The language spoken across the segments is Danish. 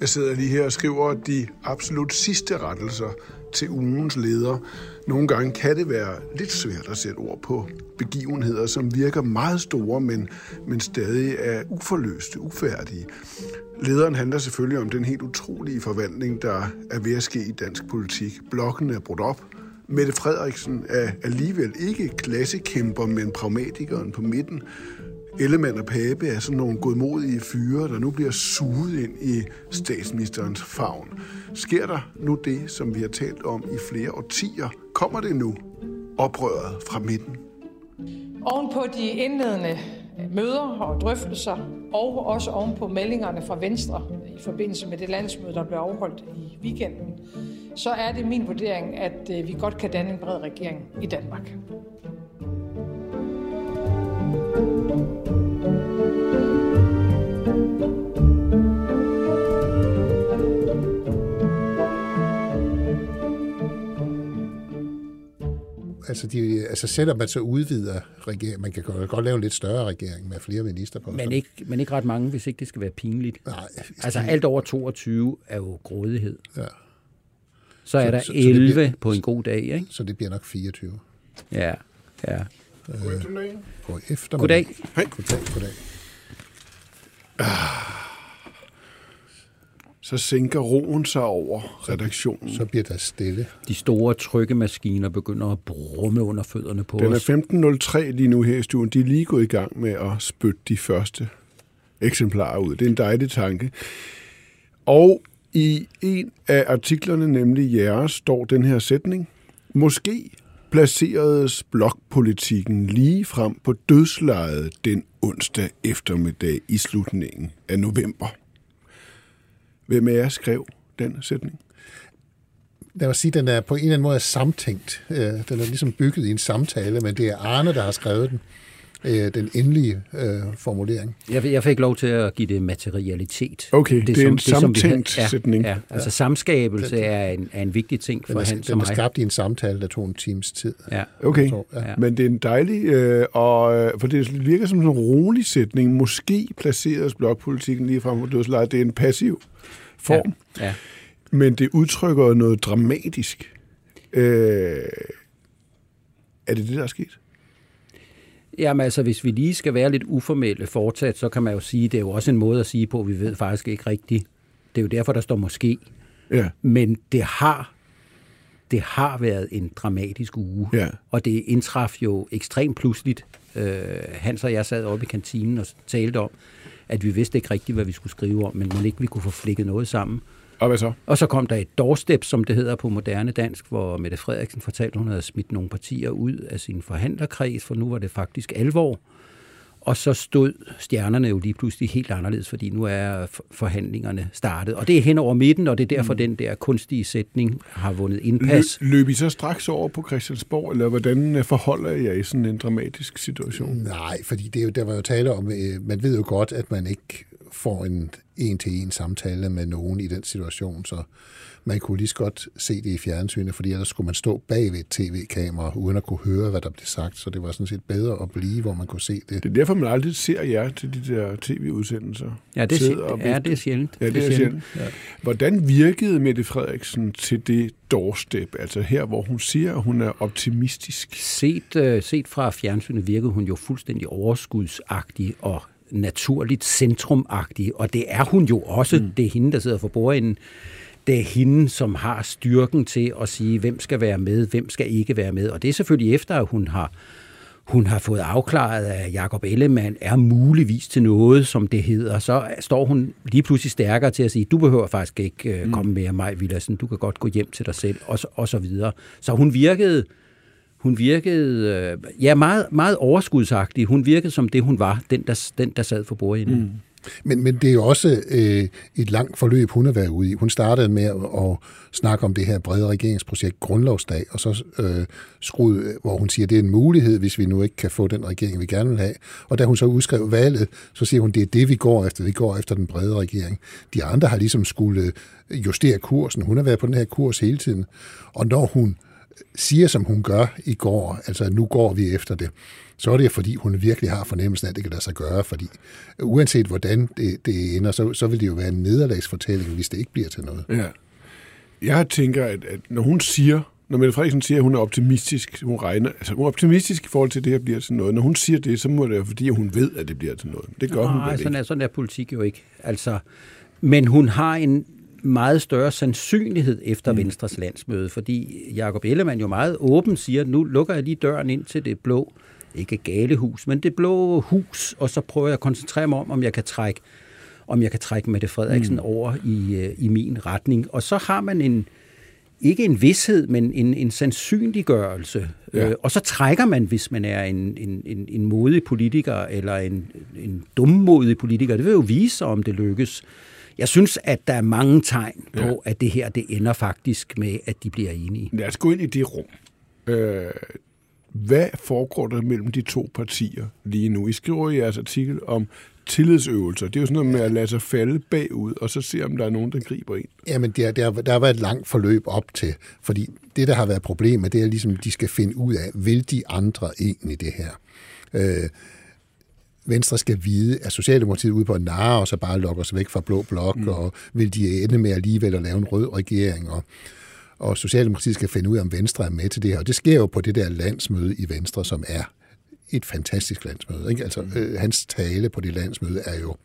Jeg sidder lige her og skriver de absolut sidste rettelser til ugens leder. Nogle gange kan det være lidt svært at sætte ord på begivenheder, som virker meget store, men, men stadig er uforløste, ufærdige. Lederen handler selvfølgelig om den helt utrolige forvandling, der er ved at ske i dansk politik. Blokken er brudt op. Mette Frederiksen er alligevel ikke klassekæmper, men pragmatikeren på midten. Ellemann og Pape er sådan nogle godmodige fyre, der nu bliver suget ind i statsministerens favn. Sker der nu det, som vi har talt om i flere årtier? Kommer det nu? Oprøret fra midten? Oven på de indledende møder og drøftelser, og også oven på meldingerne fra Venstre i forbindelse med det landsmøde, der blev afholdt i weekenden, så er det min vurdering, at øh, vi godt kan danne en bred regering i Danmark. Altså, de, altså selvom man så udvider regeringen, man kan godt lave en lidt større regering med flere minister på. Men ikke, men ikke ret mange, hvis ikke det skal være pinligt. Nej. Altså alt over 22 er jo grådighed. Ja. Så er Så- der så- så det 11 bliver- på en god dag, ikke? Så det bliver nok 24 Ja, ja. på eftermiddag. Goddag. Hej. Goddag, goddag. Så sænker roen sig over redaktionen. Så bliver der stille. De store trykkemaskiner begynder at brumme under fødderne på Den er os. 15.03 lige nu her i stuen. De er lige gået i gang med at spytte de første eksemplarer ud. Det er en dejlig tanke. Og i en af artiklerne, nemlig jeres, står den her sætning. Måske placeredes blokpolitikken lige frem på dødslejet den onsdag eftermiddag i slutningen af november. Hvem af jer skrev den sætning? Lad mig sige, den er på en eller anden måde samtænkt. Øh, den er ligesom bygget i en samtale, men det er Arne, der har skrevet den. Øh, Den endelige øh, formulering. Jeg, jeg fik lov til at give det materialitet. Okay, det er en som vi samtænkt ja, sætning. Ja, altså samskabelse er en, er en vigtig ting Den for er, Hans den er mig. skabt i en samtale, der tog en times tid. Ja. Okay, Så, ja. Ja. men det er en dejlig, øh, og, øh, for det virker som sådan en rolig sætning. Måske placeres blokpolitikken lige frem på dødslejet. Det er en passiv form, ja. Ja. men det udtrykker noget dramatisk. Øh, er det det, der er sket? Jamen altså, hvis vi lige skal være lidt uformelle fortsat, så kan man jo sige, det er jo også en måde at sige på, at vi ved faktisk ikke rigtigt. Det er jo derfor, der står måske. Ja, Men det har, det har været en dramatisk uge. Ja. Og det indtraf jo ekstremt pludseligt. Øh, Hans og jeg sad oppe i kantinen og talte om, at vi vidste ikke rigtigt, hvad vi skulle skrive om, men man ikke vi kunne få flikket noget sammen og hvad så? Og så kom der et doorstep, som det hedder på moderne dansk, hvor Mette Frederiksen fortalte, at hun havde smidt nogle partier ud af sin forhandlerkreds, for nu var det faktisk alvor. Og så stod stjernerne jo lige pludselig helt anderledes, fordi nu er for- forhandlingerne startet. Og det er hen over midten, og det er derfor, mm. den der kunstige sætning har vundet indpas. Løb, løb I så straks over på Christiansborg, eller hvordan øh, forholder jeg i sådan en dramatisk situation? Nej, fordi det er jo, der var jo tale om, øh, man ved jo godt, at man ikke får en en-til-en samtale med nogen i den situation, så man kunne lige så godt se det i fjernsynet, fordi ellers skulle man stå bag ved et tv-kamera, uden at kunne høre, hvad der blev sagt, så det var sådan set bedre at blive, hvor man kunne se det. Det er derfor, man aldrig ser jer til de der tv-udsendelser. Ja, det er, og ja, det er sjældent. Ja, det er sjældent. Ja. Hvordan virkede Mette Frederiksen til det doorstep? Altså her, hvor hun siger, at hun er optimistisk. Set, øh, set fra fjernsynet virkede hun jo fuldstændig overskudsagtig og naturligt centrumagtig, og det er hun jo også. Mm. Det er hende, der sidder for bordenden. Det er hende, som har styrken til at sige, hvem skal være med, hvem skal ikke være med. Og det er selvfølgelig efter, at hun har, hun har fået afklaret, at Jacob Ellemann er muligvis til noget, som det hedder. Så står hun lige pludselig stærkere til at sige, du behøver faktisk ikke uh, komme med mig, Villadsen. Du kan godt gå hjem til dig selv, og så, og så videre. Så hun virkede hun virkede øh, ja, meget, meget overskudsagtig. Hun virkede som det, hun var, den der, den, der sad for bordenden. Mm. Men, men det er jo også øh, et langt forløb, hun har været ude i. Hun startede med at, at snakke om det her brede regeringsprojekt Grundlovsdag, og så øh, skruede, hvor hun siger, at det er en mulighed, hvis vi nu ikke kan få den regering, vi gerne vil have. Og da hun så udskrev valget, så siger hun, det er det, vi går efter. Vi går efter den brede regering. De andre har ligesom skulle øh, justere kursen. Hun har været på den her kurs hele tiden. Og når hun siger, som hun gør i går, altså nu går vi efter det, så er det fordi, hun virkelig har fornemmelsen af, at det kan lade sig gøre, fordi uanset hvordan det, det ender, så, så vil det jo være en nederlagsfortælling, hvis det ikke bliver til noget. Ja. Jeg tænker, at, at når hun siger, når Mette Frederiksen siger, at hun er optimistisk, hun regner, altså hun er optimistisk i forhold til, at det her bliver til noget. Når hun siger det, så må det være, fordi hun ved, at det bliver til noget. Det gør Nej, hun vel sådan ikke. er, sådan er politik jo ikke. Altså, men hun har en meget større sandsynlighed efter mm. Venstres landsmøde, fordi Jakob Ellemann jo meget åben siger, at nu lukker jeg lige døren ind til det blå, ikke gale hus, men det blå hus, og så prøver jeg at koncentrere mig om, om jeg kan trække om jeg kan trække Mette Frederiksen mm. over i, øh, i min retning. Og så har man en, ikke en vidshed, men en, en sandsynliggørelse. Ja. Øh, og så trækker man, hvis man er en, en, en, en modig politiker, eller en, en dummodig politiker. Det vil jo vise sig, om det lykkes. Jeg synes, at der er mange tegn på, Ja. at det her det ender faktisk med, at de bliver enige. Lad os gå ind i det rum. Øh, hvad foregår der mellem de to partier lige nu? I skriver i jeres artikel om tillidsøvelser. Det er jo sådan noget med at lade sig falde bagud, og så se, om der er nogen, der griber ind. Jamen, der, der, der har været et langt forløb op til, fordi det, der har været problemet, det er ligesom, de skal finde ud af, vil de andre egentlig det her? Øh, Venstre skal vide, at Socialdemokratiet ude på at narre og så bare lokker sig væk fra blå blok, mm. og vil de ende med alligevel at lave en rød regering, og, og Socialdemokratiet skal finde ud af, om Venstre er med til det her. Og det sker jo på det der landsmøde i Venstre, som er et fantastisk landsmøde. Ikke? Altså, øh, hans tale på det landsmøde er jo...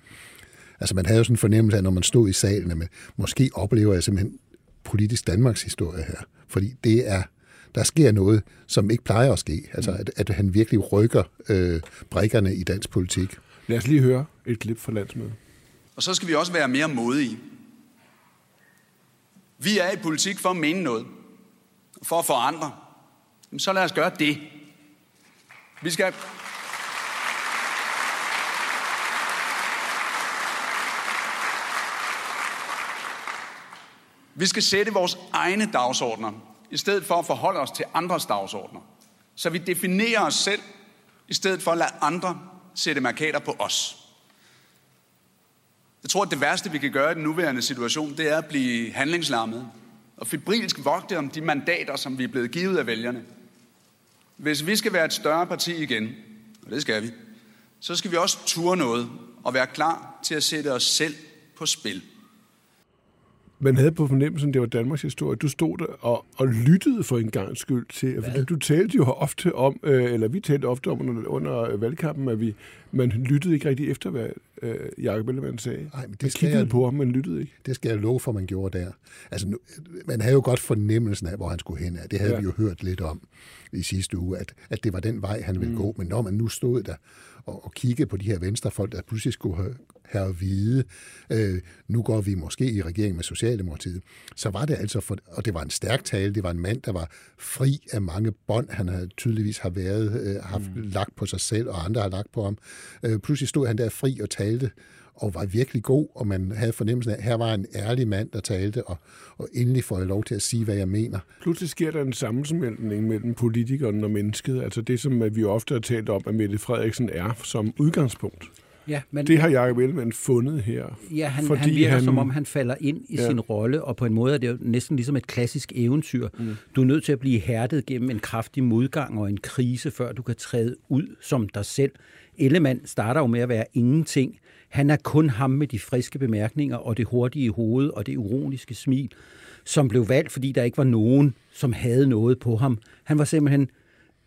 Altså, man havde jo sådan en fornemmelse af, når man stod i salen, at man, måske oplever jeg simpelthen politisk Danmarks historie her. Fordi det er, der sker noget, som ikke plejer at ske. Altså, at, at han virkelig rykker øh, brækkerne i dansk politik. Lad os lige høre et klip fra landsmødet. Og så skal vi også være mere modige. Vi er i politik for at mene noget. For at forandre. Jamen, så lad os gøre det. Vi skal... Vi skal sætte vores egne dagsordner, i stedet for at forholde os til andres dagsordner. Så vi definerer os selv, i stedet for at lade andre sætte markader på os. Jeg tror, at det værste, vi kan gøre i den nuværende situation, det er at blive handlingslammet og fibrilsk vogte om de mandater, som vi er blevet givet af vælgerne. Hvis vi skal være et større parti igen, og det skal vi, så skal vi også ture noget og være klar til at sætte os selv på spil. Man havde på fornemmelsen, det var Danmarks historie. Du stod der og, og lyttede for en gang skyld til, fordi du talte jo ofte om, øh, eller vi talte ofte om under, under valgkampen, at vi, man lyttede ikke rigtig efter, hvad øh, Jacob Ellemann sagde. Nej, men det man kiggede jeg- på ham, men lyttede ikke. Det skal jeg love for, man gjorde der. Altså, nu, man havde jo godt fornemmelsen af, hvor han skulle hen af. Det havde ja. vi jo hørt lidt om i sidste uge, at, at det var den vej, han ville mm. gå. Men når man nu stod der og, og kiggede på de her venstrefolk, der pludselig skulle have, have at vide, øh, nu går vi måske i regering med Socialdemokratiet, så var det altså, for, og det var en stærk tale, det var en mand, der var fri af mange bånd, han havde tydeligvis har været, øh, haft mm. lagt på sig selv, og andre har lagt på ham. Øh, pludselig stod han der fri og talte, og var virkelig god, og man havde fornemmelsen af, at her var en ærlig mand, der talte, og, og endelig får jeg lov til at sige, hvad jeg mener. Pludselig sker der en sammensmeltning mellem politikeren og mennesket. Altså det, som vi ofte har talt om, at Mette Frederiksen er som udgangspunkt. Ja, men Det har Jacob Ellemann fundet her. Ja, han, fordi han virker, han- som om han falder ind i ja. sin rolle, og på en måde er det jo næsten ligesom et klassisk eventyr. Mm. Du er nødt til at blive hærdet gennem en kraftig modgang og en krise, før du kan træde ud som dig selv. Ellemann starter jo med at være ingenting. Han er kun ham med de friske bemærkninger og det hurtige hoved og det ironiske smil, som blev valgt, fordi der ikke var nogen, som havde noget på ham. Han var simpelthen,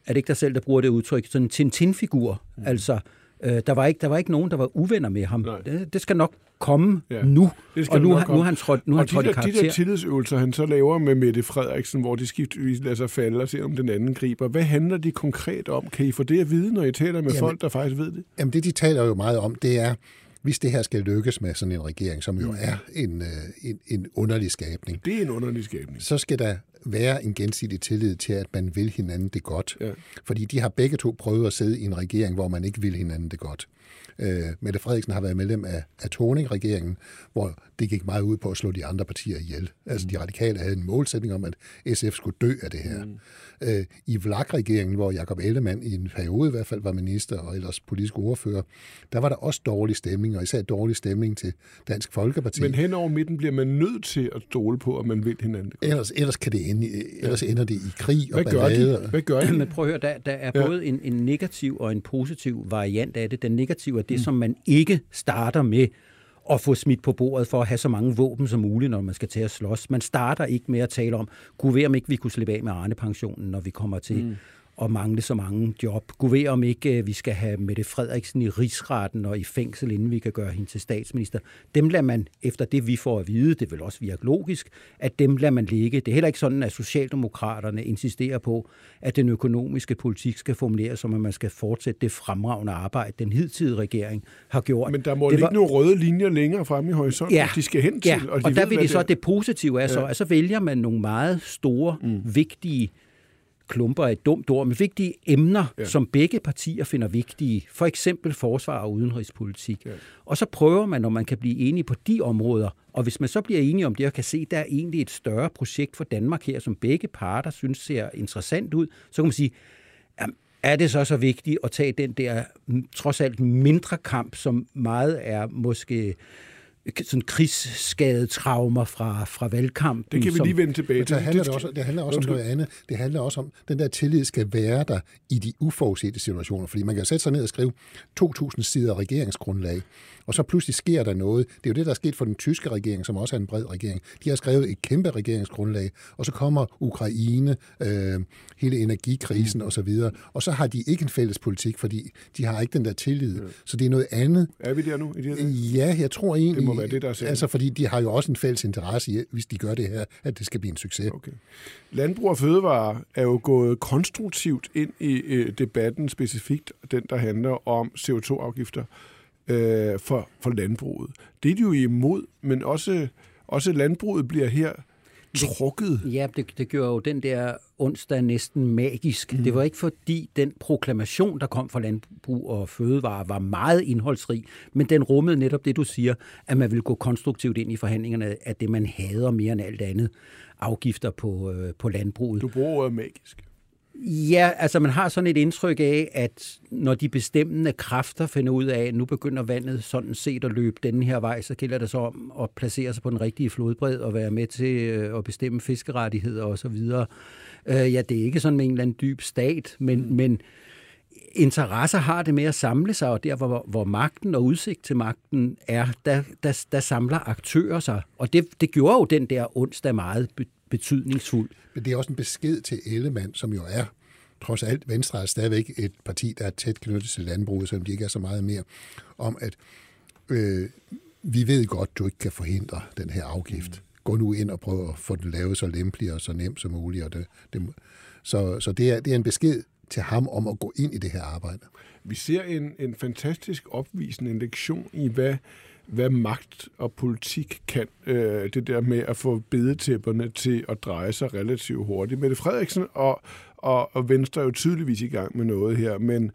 er det ikke dig selv, der bruger det udtryk, sådan en Tintin-figur. Mm. Altså, øh, der, var ikke, der var ikke nogen, der var uvenner med ham. Nej. Det, det skal nok komme Ja. nu. Det skal og nu, nok har- komme. nu har han trådt, nu har han og trådt de der, de der karakter. tillidsøvelser, han så laver med Mette Frederiksen, hvor de skiftvis lader sig falde og ser, om den anden griber. Hvad handler de konkret om? Kan I få det at vide, når I taler med Jamen- folk, der faktisk ved det? Jamen det, de taler jo meget om, det er, hvis det her skal lykkes med sådan en regering, som jo er en, øh, en, en underlig skabning, Det er en underlig skabning. så skal der være en gensidig tillid til, at man vil hinanden det godt. Ja. Fordi de har begge to prøvet at sidde i en regering, hvor man ikke vil hinanden det godt. Øh, Mette Frederiksen har været medlem af, af Torning-regeringen, hvor det gik meget ud på at slå de andre partier ihjel. Altså de radikale havde en målsætning om, at SF skulle dø af det her. Mm. Øh, I Vlak-regeringen, hvor Jakob Ellemann i en periode i hvert fald var minister og ellers politisk ordfører, der var der også dårlig stemning, og især dårlig stemning til Dansk Folkeparti. Men hen over midten bliver man nødt til at stole på, at man vil hinanden. Ellers, ellers, kan det ende, ellers ender det i krig og Hvad gør ballade. de? Hvad gør de? Men prøv at høre, der, der er både en, en negativ og en positiv variant af det. Den negative er det, mm. som man ikke starter med at få smidt på bordet for at have så mange våben som muligt, når man skal til at slås. Man starter ikke med at tale om, kunne være om ikke vi kunne slippe af med Arne-pensionen, når vi kommer til mm og mangle så mange job. Gud ved om ikke, øh, vi skal have Mette Frederiksen i rigsretten og i fængsel, inden vi kan gøre hende til statsminister. Dem lader man, efter det vi får at vide, det vil også virke logisk, at dem lader man ligge. Det er heller ikke sådan, at Socialdemokraterne insisterer på, at den økonomiske politik skal formuleres, som at man skal fortsætte det fremragende arbejde, den hidtidige regering har gjort. Men der må det ligge nogle røde linjer længere frem i horisonten, Ja. de skal hen til. Ja, og, de og der ved, vil det så, det positive er så, at så vælger man nogle meget store, mm. vigtige klumper af et dumt ord, men vigtige emner, ja. som begge partier finder vigtige. For eksempel forsvar og udenrigspolitik. Ja. Og så prøver man, når man kan blive enige på de områder. Og hvis man så bliver enige om det og kan se, at der er egentlig et større projekt for Danmark her, som begge parter synes ser interessant ud, så kan man sige, jamen, er det så så vigtigt at tage den der mm, trods alt mindre kamp, som meget er måske sådan krigsskadet traumer fra, fra valgkampen. Det kan vi som, lige vende tilbage Men til. så handler det, også, det handler også om noget andet. Det handler også om, at den der tillid skal være der i de uforudsete situationer. Fordi man kan sætte sig ned og skrive 2.000 sider regeringsgrundlag, og så pludselig sker der noget. Det er jo det, der er sket for den tyske regering, som også er en bred regering. De har skrevet et kæmpe regeringsgrundlag, og så kommer Ukraine, øh, hele energikrisen osv., og så har de ikke en fælles politik, fordi de har ikke den der tillid. Så det er noget andet. Er vi der nu? I det her? Ja, jeg tror egentlig... Det må være det, der er sagen. Altså, fordi de har jo også en fælles interesse i, hvis de gør det her, at det skal blive en succes. Okay. Landbrug og Fødevare er jo gået konstruktivt ind i øh, debatten, specifikt den, der handler om CO2-afgifter øh, for, for landbruget. Det er de jo imod, men også, også landbruget bliver her trukket. Ja, det, det gjorde jo den der onsdag næsten magisk. Mm. Det var ikke fordi den proklamation, der kom fra Landbrug og Fødevare, var meget indholdsrig, men den rummede netop det, du siger, at man ville gå konstruktivt ind i forhandlingerne af det, man hader mere end alt andet, afgifter på, øh, på landbruget. Du bruger ordet magisk. Ja, altså man har sådan et indtryk af, at når de bestemmende kræfter finder ud af, at nu begynder vandet sådan set at løbe den her vej, så gælder det så om at placere sig på den rigtige flodbred og være med til øh, at bestemme fiskerettigheder osv. Øh, ja, det er ikke sådan med en eller anden dyb stat, men, mm. men interesser har det med at samle sig, og der hvor, hvor magten og udsigt til magten er, der, der, der samler aktører sig. Og det, det gjorde jo den der onsdag meget betydningsfuld. Men det er også en besked til Ellemann, som jo er, trods alt, Venstre er stadigvæk et parti, der er tæt knyttet til landbruget, selvom de ikke er så meget mere, om at øh, vi ved godt, du ikke kan forhindre den her afgift. Gå nu ind og prøv at få den lavet så lempelig og så nemt som muligt. Og det, det, så så det, er, det er en besked til ham om at gå ind i det her arbejde. Vi ser en, en fantastisk opvisende en lektion i, hvad, hvad magt og politik kan. Øh, det der med at få bedetæpperne til at dreje sig relativt hurtigt. Mette Frederiksen og, og, og Venstre er jo tydeligvis i gang med noget her, men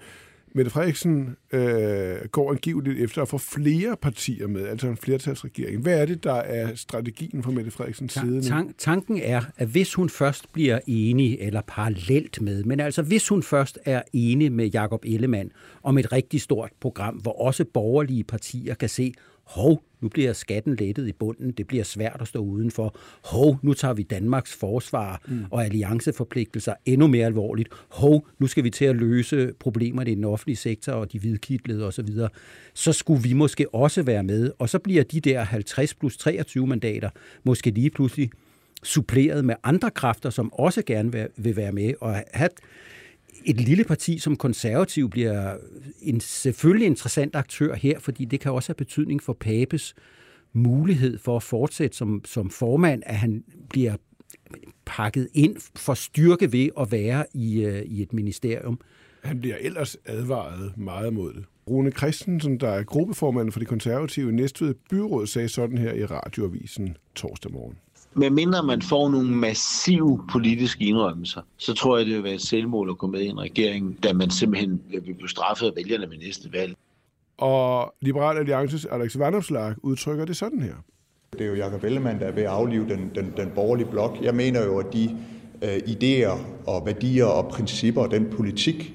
Mette Frederiksen øh, går angiveligt efter at få flere partier med, altså en flertalsregering. Hvad er det, der er strategien fra Mette Frederiksens side? Tan- tanken er, at hvis hun først bliver enig, eller parallelt med, men altså hvis hun først er enig med Jakob Ellemann om et rigtig stort program, hvor også borgerlige partier kan se, hov, nu bliver skatten lettet i bunden, det bliver svært at stå udenfor. Hov, nu tager vi Danmarks forsvar mm. og allianceforpligtelser endnu mere alvorligt. Hov, nu skal vi til at løse problemerne i den offentlige sektor og de hvidkidlede osv. Så, så skulle vi måske også være med, og så bliver de der 50 plus 23 mandater måske lige pludselig suppleret med andre kræfter, som også gerne vil være med og have et lille parti som konservativ bliver en selvfølgelig interessant aktør her, fordi det kan også have betydning for Papes mulighed for at fortsætte som, som formand, at han bliver pakket ind for styrke ved at være i, øh, i et ministerium. Han bliver ellers advaret meget mod det. Rune Christensen, der er gruppeformand for de konservative i Næstved Byråd, sagde sådan her i radioavisen torsdag morgen. Men mindre man får nogle massive politiske indrømmelser, så tror jeg, det vil være et selvmål at gå med i en regering, da man simpelthen vil blive straffet af vælgerne ved næste valg. og Liberal Alliances Alex Vanopslag udtrykker det sådan her. Det er jo Jacob Ellemann, der er ved at aflive den, den, den borgerlige blok. Jeg mener jo, at de øh, idéer og værdier og principper og den politik,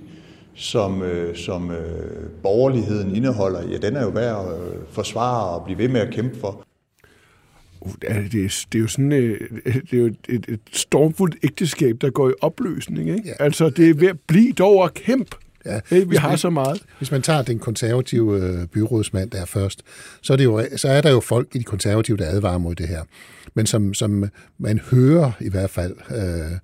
som, øh, som øh, borgerligheden indeholder, ja, den er jo værd at øh, forsvare og blive ved med at kæmpe for. Uh, det, er, det er jo sådan øh, det er jo et, et stormfuldt ægteskab, der går i opløsning. Ikke? Ja. Altså, det er ved at blive dog at kæmpe. Ja, hey, vi har man, så meget. Hvis man tager den konservative øh, byrådsmand der først, så er, det jo, så er der jo folk i de konservative, der advarer mod det her. Men som, som man hører i hvert fald, øh,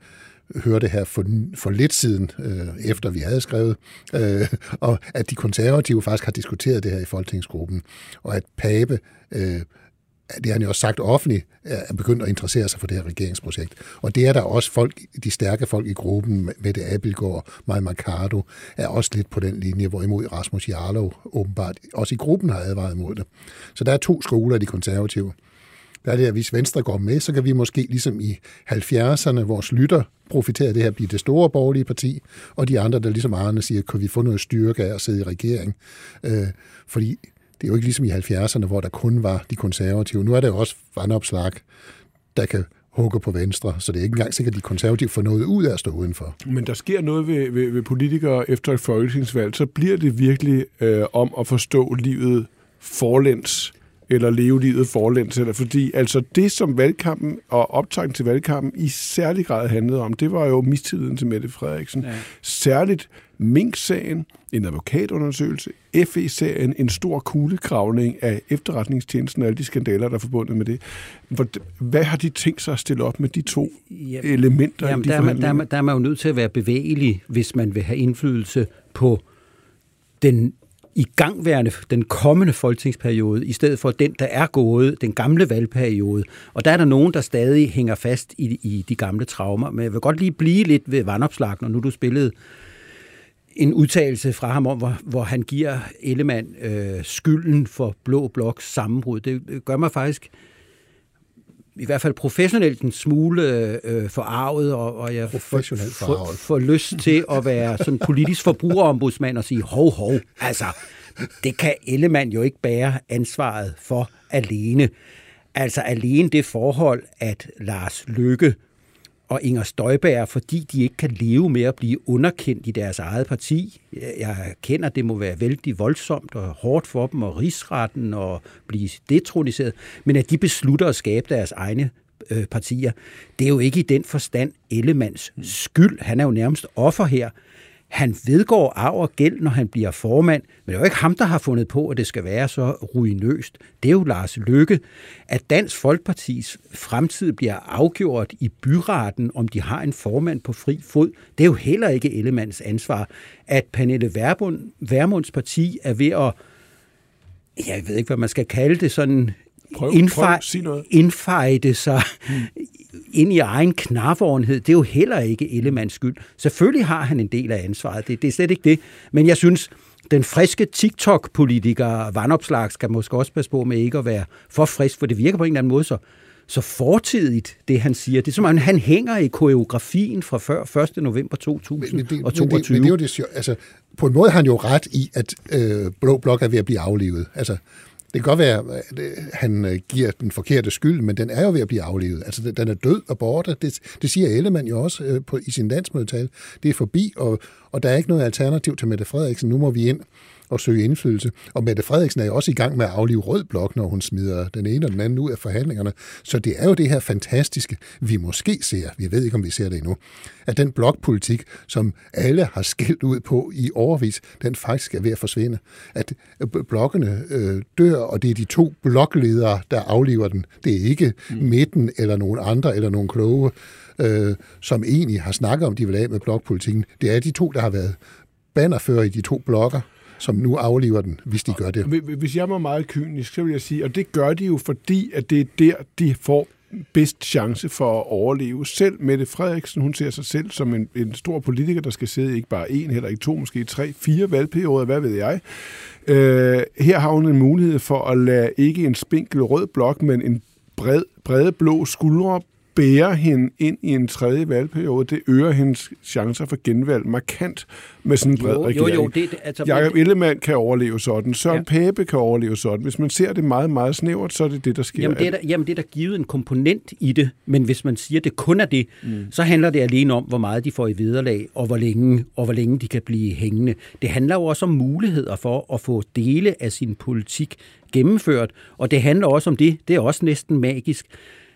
hører det her for, for lidt siden, øh, efter vi havde skrevet, øh, og at de konservative faktisk har diskuteret det her i folketingsgruppen, og at Pape øh, det har han jo også sagt offentligt, er begyndt at interessere sig for det her regeringsprojekt. Og det er der også folk, de stærke folk i gruppen, Mette Abelgaard, Maja Mercado, er også lidt på den linje, hvorimod Rasmus Jarlov åbenbart også i gruppen har advaret imod det. Så der er to skoler af de konservative. Der er det, at hvis Venstre går med, så kan vi måske ligesom i 70'erne, vores lytter profiterer det her at blive det store borgerlige parti, og de andre, der ligesom Arne siger, kan vi få noget styrke af at sidde i regering. Øh, fordi det er jo ikke ligesom i 70'erne, hvor der kun var de konservative. Nu er det jo også vandopslag, der kan hugge på venstre, så det er ikke engang sikkert, at de konservative får noget ud af at stå udenfor. Men der sker noget ved, ved, ved politikere efter et folketingsvalg, så bliver det virkelig øh, om at forstå livet forlæns, eller leve livet forlæns, eller fordi altså det, som valgkampen og optagten til valgkampen i særlig grad handlede om, det var jo mistilliden til Mette Frederiksen. Ja. Særligt Mink-sagen, en advokatundersøgelse, FE-serien, en stor kuglegravning af efterretningstjenesten og alle de skandaler, der er forbundet med det. Hvad har de tænkt sig at stille op med de to jamen, elementer jamen, i de der, er man, der, er man, der er man jo nødt til at være bevægelig, hvis man vil have indflydelse på den i gangværende, den kommende folketingsperiode, i stedet for den, der er gået, den gamle valgperiode. Og der er der nogen, der stadig hænger fast i, i de gamle traumer. Men jeg vil godt lige blive lidt ved vandopslag, når nu du spillede en udtalelse fra ham om, hvor, hvor han giver Ellemann øh, skylden for Blå Bloks sammenbrud. Det gør mig faktisk i hvert fald professionelt en smule øh, forarvet, og, og jeg får for, for lyst til at være sådan politisk forbrugerombudsmand og sige, hov, hov, altså, det kan Ellemann jo ikke bære ansvaret for alene. Altså alene det forhold, at Lars Lykke og Inger Støjberg, fordi de ikke kan leve med at blive underkendt i deres eget parti. Jeg kender, at det må være vældig voldsomt og hårdt for dem, og rigsretten og blive detroniseret, men at de beslutter at skabe deres egne øh, partier, det er jo ikke i den forstand Ellemands skyld. Han er jo nærmest offer her. Han vedgår arv og gæld, når han bliver formand, men det er jo ikke ham, der har fundet på, at det skal være så ruinøst. Det er jo Lars Lykke. At Dansk Folkepartis fremtid bliver afgjort i byretten, om de har en formand på fri fod, det er jo heller ikke Ellemands ansvar. At Pernille Værmunds parti er ved at jeg ved ikke, hvad man skal kalde det, sådan prøv, indfej, prøv, indfejde sig hmm ind i egen knarforhenhed, det er jo heller ikke Ellemands skyld. Selvfølgelig har han en del af ansvaret, det, det er slet ikke det. Men jeg synes, den friske TikTok-politiker Vandopslag skal måske også passe på med ikke at være for frisk, for det virker på en eller anden måde så, så fortidigt, det han siger. Det er som om, han hænger i koreografien fra før 1. november 2022. Men, men, det, men, det, men det er jo det, altså, på en måde har han jo ret i, at øh, Blå Blok er ved at blive aflivet. Altså, det kan godt være, at øh, han øh, giver den forkerte skyld, men den er jo ved at blive aflevet. Altså, den er død og borte. Det, det siger Ellemann jo også øh, på, i sin landsmødetal. Det er forbi, og, og der er ikke noget alternativ til Mette Frederiksen. Nu må vi ind og søge indflydelse. Og Mette Frederiksen er jo også i gang med at aflive rød blok, når hun smider den ene og den anden ud af forhandlingerne. Så det er jo det her fantastiske, vi måske ser, vi ved ikke, om vi ser det endnu, at den blokpolitik, som alle har skilt ud på i overvis, den faktisk er ved at forsvinde. At blokkene øh, dør, og det er de to blokledere, der afliver den. Det er ikke mm. midten eller nogen andre eller nogen kloge, øh, som egentlig har snakket om, de vil af med blokpolitikken. Det er de to, der har været bannerfører i de to blokker som nu aflever den, hvis de gør det. Hvis jeg var meget kynisk, så vil jeg sige, og det gør de jo, fordi at det er der, de får bedst chance for at overleve. Selv Mette Frederiksen, hun ser sig selv som en, en stor politiker, der skal sidde ikke bare en, heller ikke to, måske tre, fire valgperioder, hvad ved jeg. Øh, her har hun en mulighed for at lade ikke en spinkel rød blok, men en bred, brede blå skuldre bærer hende ind i en tredje valgperiode. Det øger hendes chancer for genvalg markant med sådan en bred Jo, regering. jo, jo, det- altså- Jacob Ellemann kan overleve sådan. Søren ja. Pape kan overleve sådan. Hvis man ser det meget, meget snævert, så er det det, der sker. Jamen det, er der, jamen, det er der givet en komponent i det, men hvis man siger, at det kun er det, mm. så handler det alene om, hvor meget de får i vederlag, og hvor længe, og hvor længe de kan blive hængende. Det handler jo også om muligheder for at få dele af sin politik gennemført, og det handler også om det, det er også næsten magisk,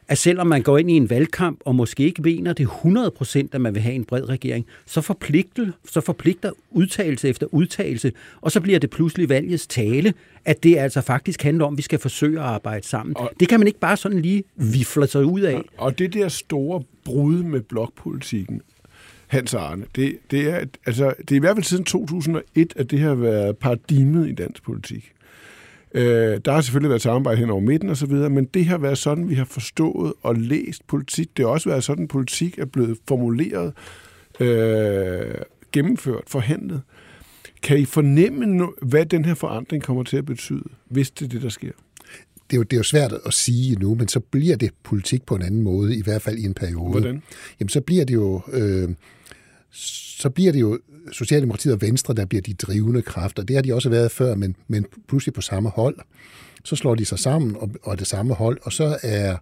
at selvom man går ind i en valgkamp og måske ikke mener det 100% at man vil have en bred regering, så forpligter, så forpligter udtalelse efter udtalelse, og så bliver det pludselig valgets tale, at det altså faktisk handler om, at vi skal forsøge at arbejde sammen. Og, det kan man ikke bare sådan lige vifle sig ud af. Og det der store brud med blokpolitikken, Hans Arne, det, det, er, altså, det er i hvert fald siden 2001, at det har været paradigmet i dansk politik. Øh, der har selvfølgelig været samarbejde hen over midten osv., men det har været sådan, vi har forstået og læst politik. Det har også været sådan, politik er blevet formuleret, øh, gennemført, forhandlet. Kan I fornemme, nu- hvad den her forandring kommer til at betyde, hvis det er det, der sker? det er, jo, det er jo svært at sige nu, men så bliver det politik på en anden måde, i hvert fald i en periode. Hvordan? Jamen, så bliver det jo... Øh, så bliver det jo Socialdemokratiet og Venstre, der bliver de drivende kræfter. Det har de også været før, men, men pludselig på samme hold. Så slår de sig sammen og, og er det samme hold, og så er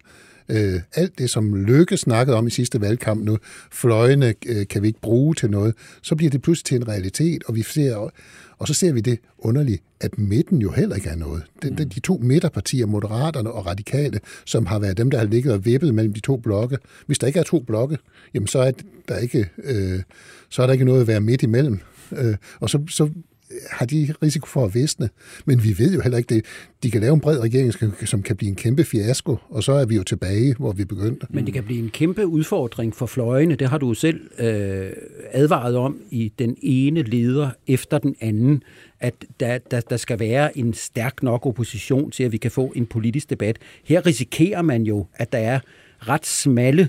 øh, alt det, som Lykke snakkede om i sidste valgkamp nu, fløjene øh, kan vi ikke bruge til noget, så bliver det pludselig til en realitet, og vi ser, og så ser vi det underligt, at midten jo heller ikke er noget. De, de, de to midterpartier, Moderaterne og Radikale, som har været dem, der har ligget og vippet mellem de to blokke. Hvis der ikke er to blokke, jamen så er der ikke, øh, så er der ikke noget at være midt imellem. Øh, og så, så har de risiko for at visne. Men vi ved jo heller ikke det. De kan lave en bred regering, som- kan blive en kæmpe fiasko, og så er vi jo tilbage, hvor vi begyndte. Men det kan blive en kæmpe udfordring for fløjene. Det har du selv øh, advaret om i den ene leder efter den anden, at der, der, der skal være en stærk nok opposition til, at vi kan få en politisk debat. Her risikerer man jo, at der er ret smalle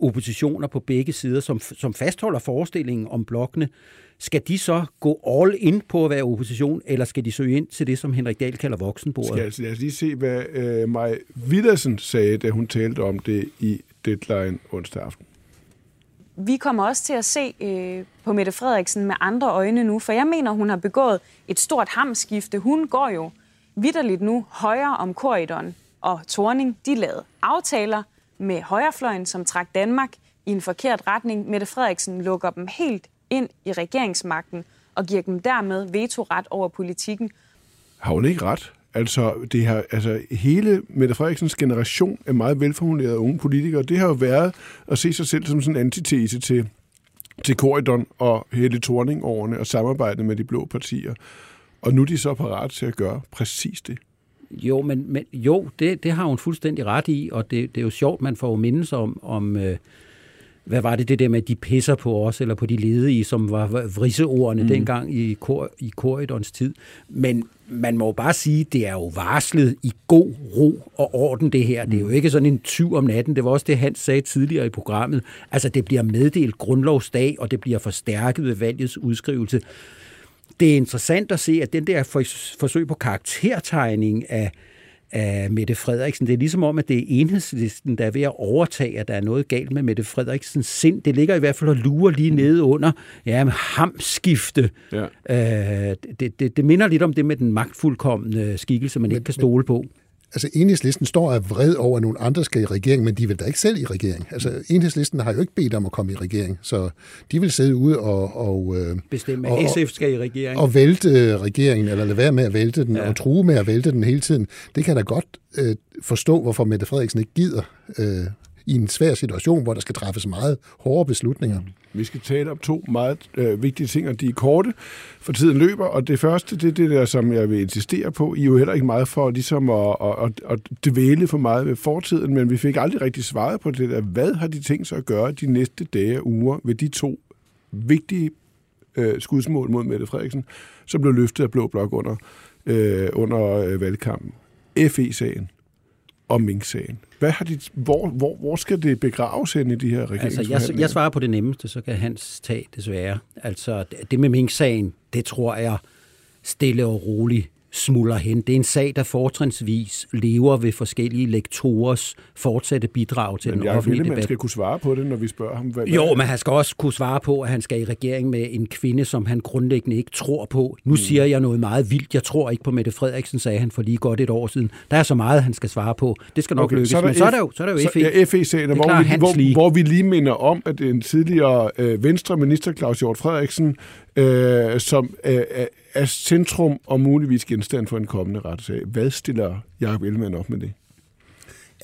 oppositioner på begge sider, som, som fastholder forestillingen om blokkene. Skal de så gå all in på at være opposition, eller skal de søge ind til det, som Henrik Dahl kalder voksenbordet? Skal altså, lad os lige se, hvad øh, Maj Villersen sagde, da hun talte om det i Deadline onsdag aften. vi kommer også til at se øh, på Mette Frederiksen med andre øjne nu, for jeg mener, hun har begået et stort hamskifte. Hun går jo vidderligt nu højere om korridoren, og Torning, de lavede aftaler med højrefløjen, som trak Danmark i en forkert retning. Mette Frederiksen lukker dem helt ind i regeringsmagten og giver dem dermed vetoret over politikken. Har hun ikke ret? Altså, det har, altså, hele Mette Frederiksens generation af meget velformulerede unge politikere, det har jo været at se sig selv som sådan en antitese til, til Corridon og Helle Thorning-årene og samarbejdet med de blå partier. Og nu er de så parat til at gøre præcis det. Jo, men, men jo, det, det har hun fuldstændig ret i, og det, det er jo sjovt, man får jo mindes om, om øh, hvad var det det der med, at de pisser på os, eller på de ledige, som var vrisseordene mm. dengang i, kor, i korridorens tid. Men man må jo bare sige, det er jo varslet i god ro og orden det her. Det er jo ikke sådan en tyv om natten. Det var også det, han sagde tidligere i programmet. Altså, det bliver meddelt grundlovsdag, og det bliver forstærket ved valgets udskrivelse det er interessant at se, at den der forsøg på karaktertegning af, af Mette Frederiksen, det er ligesom om, at det er enhedslisten, der er ved at overtage, at der er noget galt med Mette Frederiksens sind. Det ligger i hvert fald og lurer lige nede under ja, hamskifte. Ja. Øh, det, det, det minder lidt om det med den magtfuldkommende skikkelse, man ikke kan stole på. Altså, enhedslisten står af vred over, at nogle andre skal i regering, men de vil da ikke selv i regering. Altså, enhedslisten har jo ikke bedt om at komme i regering, så de vil sidde ude og... og øh, Bestemme, og, at SF skal i regering. Og vælte øh, regeringen, eller lade være med at vælte den, ja. og true med at vælte den hele tiden. Det kan da godt øh, forstå, hvorfor Mette Frederiksen ikke gider øh, i en svær situation, hvor der skal træffes meget hårde beslutninger. Vi skal tale om to meget øh, vigtige ting, og de er korte, for tiden løber. Og det første, det er det der, som jeg vil insistere på. I er jo heller ikke meget for ligesom at, at, at, at dvæle for meget ved fortiden, men vi fik aldrig rigtig svaret på det der. Hvad har de tænkt sig at gøre de næste dage og uger ved de to vigtige øh, skudsmål mod Mette Frederiksen, som blev løftet af Blå Blok under, øh, under øh, valgkampen? FE-sagen og Mink-sagen. Hvad har de, hvor, hvor, hvor skal det begraves hen i de her regeringsforhandlinger? Altså, jeg, jeg svarer på det nemmeste, så kan Hans tage desværre. Altså, det med Mink-sagen, det tror jeg stille og roligt smuldrer hen. Det er en sag, der fortrinsvis lever ved forskellige lektorers fortsatte bidrag til Men den jeg offentlige ville, man debat. skal kunne svare på det, når vi spørger ham. Hvad, Jo, men han skal også kunne svare på, at han skal i regering med en kvinde, som han grundlæggende ikke tror på. Nu mm. siger jeg noget meget vildt. Jeg tror ikke på Mette Frederiksen, sagde han for lige godt et år siden. Der er så meget, han skal svare på. Det skal nok okay, lykkes. Men så er der jo, så er der jo så, FE. Ja, FE-sagen, Det hvor, vi, hvor, hvor vi lige minder om, at en tidligere øh, venstre minister, Claus Hjort Frederiksen, øh, som øh, er- er centrum og muligvis genstand for en kommende retssag. Hvad stiller Jacob Ellemann op med det?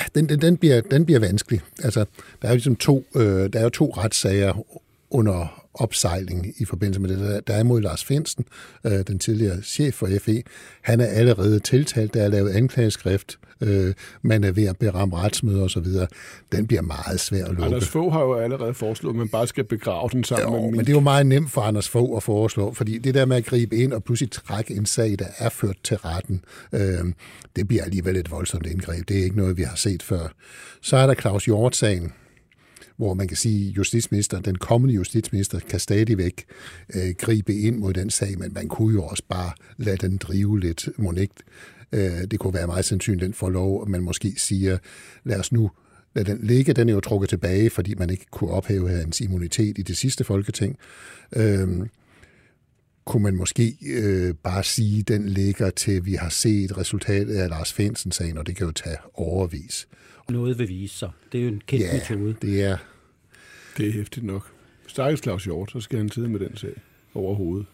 Ja, den, den, den, bliver, den bliver vanskelig. Altså, der er jo ligesom to, øh, der er jo to retssager under opsejling i forbindelse med det. Der, der er mod Lars Finsen, øh, den tidligere chef for FE. Han er allerede tiltalt, der er lavet anklageskrift, øh, man er ved at beramme retsmøder osv. Den bliver meget svær at lukke. Anders Fogh har jo allerede foreslået, at man bare skal begrave den sammen Jo, med men det er jo meget nemt for Anders Fogh at foreslå, fordi det der med at gribe ind og pludselig trække en sag, der er ført til retten, øh, det bliver alligevel et voldsomt indgreb. Det er ikke noget, vi har set før. Så er der Claus Hjort-sagen, hvor man kan sige, at justitsminister, den kommende justitsminister kan stadigvæk øh, gribe ind mod den sag, men man kunne jo også bare lade den drive lidt, må ikke. Øh, det kunne være meget sandsynligt, den får lov, at man måske siger, lad os nu lade den ligge. Den er jo trukket tilbage, fordi man ikke kunne ophæve hans immunitet i det sidste folketing. Øh, kunne man måske øh, bare sige, at den ligger til, vi har set resultatet af Lars Finsen-sagen, og det kan jo tage overvis. Noget vil vise sig. Det er jo en kendt Ja, metode. det er Det er hæftigt nok. Stakkels Claus Hjort, så skal han sidde med den sag overhovedet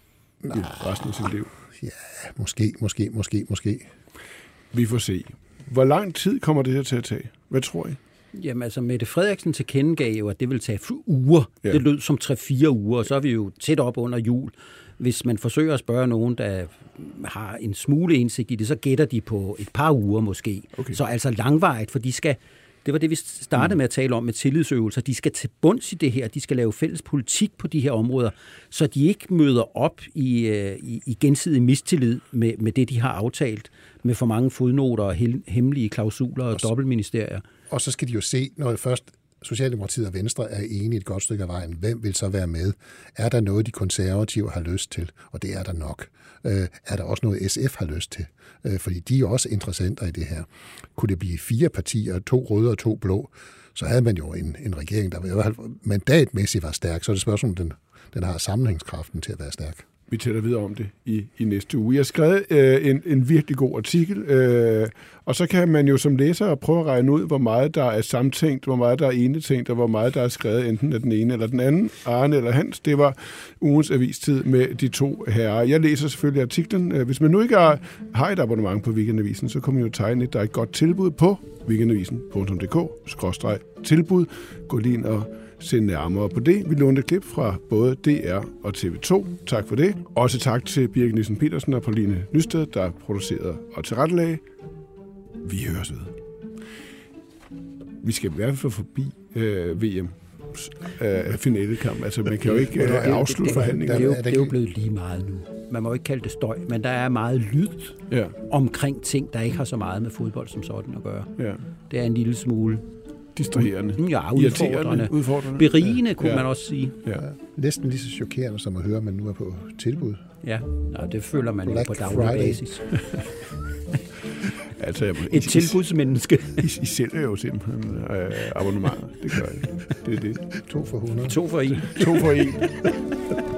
i resten af sit liv. Ja, måske, måske, måske, måske. Vi får se. Hvor lang tid kommer det her til at tage? Hvad tror I? Jamen altså, Mette Frederiksen tilkendegav jo, at det vil tage uger. Ja. Det lød som 3-4 uger, og så er vi jo tæt op under jul. Hvis man forsøger at spørge nogen, der har en smule indsigt i det, så gætter de på et par uger måske. Okay. Så altså langvejt, for de skal... Det var det, vi startede med at tale om med tillidsøvelser. De skal til bunds i det her. De skal lave fælles politik på de her områder, så de ikke møder op i, øh, i, i gensidig mistillid med, med det, de har aftalt, med for mange fodnoter og hemmelige klausuler og dobbeltministerier. Og så skal de jo se, når først Socialdemokratiet og Venstre er enige et godt stykke af vejen, hvem vil så være med? Er der noget, de konservative har lyst til? Og det er der nok. Øh, er der også noget, SF har lyst til? Øh, fordi de er også interessenter i det her. Kunne det blive fire partier, to røde og to blå, så havde man jo en, en regering, der i hvert fald mandatmæssigt var stærk. Så er det spørgsmål, om den, den har sammenhængskraften til at være stærk. Vi taler videre om det i, i næste uge. Jeg har skrevet øh, en, en virkelig god artikel, øh, og så kan man jo som læser prøve at regne ud, hvor meget der er samtænkt, hvor meget der er enetænkt, og hvor meget der er skrevet enten af den ene eller den anden, Arne eller Hans. Det var ugens avistid med de to herrer. Jeg læser selvfølgelig artiklen. Øh, hvis man nu ikke har, har et abonnement på Weekendavisen, så kommer man jo tegne et, der er et godt tilbud på weekendavisen.dk-tilbud. Gå lige ind og se nærmere på det. Vi lånte klip fra både DR og TV2. Tak for det. Også tak til Birgit Nielsen Petersen og Pauline Nysted, der producerede og tilrettelagde. Vi høres ved. Vi skal i hvert fald forbi øh, VM øh, finalekamp. Altså, man kan jo ikke øh, afslutte det, forhandlingerne. det, er jo, Er det det er jo blevet lige meget nu. Man må ikke kalde det støj, men der er meget lyd Ja, omkring ting, der ikke har så meget med fodbold som sådan at gøre. ja. Det er en lille smule Distraherende. ja, Irriterende. udfordrende. Udfordrende. Berigende, kunne Ja. man også sige. Ja. Næsten lige så chokerende som at høre, at man nu er på tilbud. Ja, Nå, det føler man jo Black på daglig Friday. basis. Altså, jeg, Et tilbudsmenneske. I, I sælger jo simpelthen øh, abonnementer. Det gør I. Det er det. To for 100. To for en. To for en.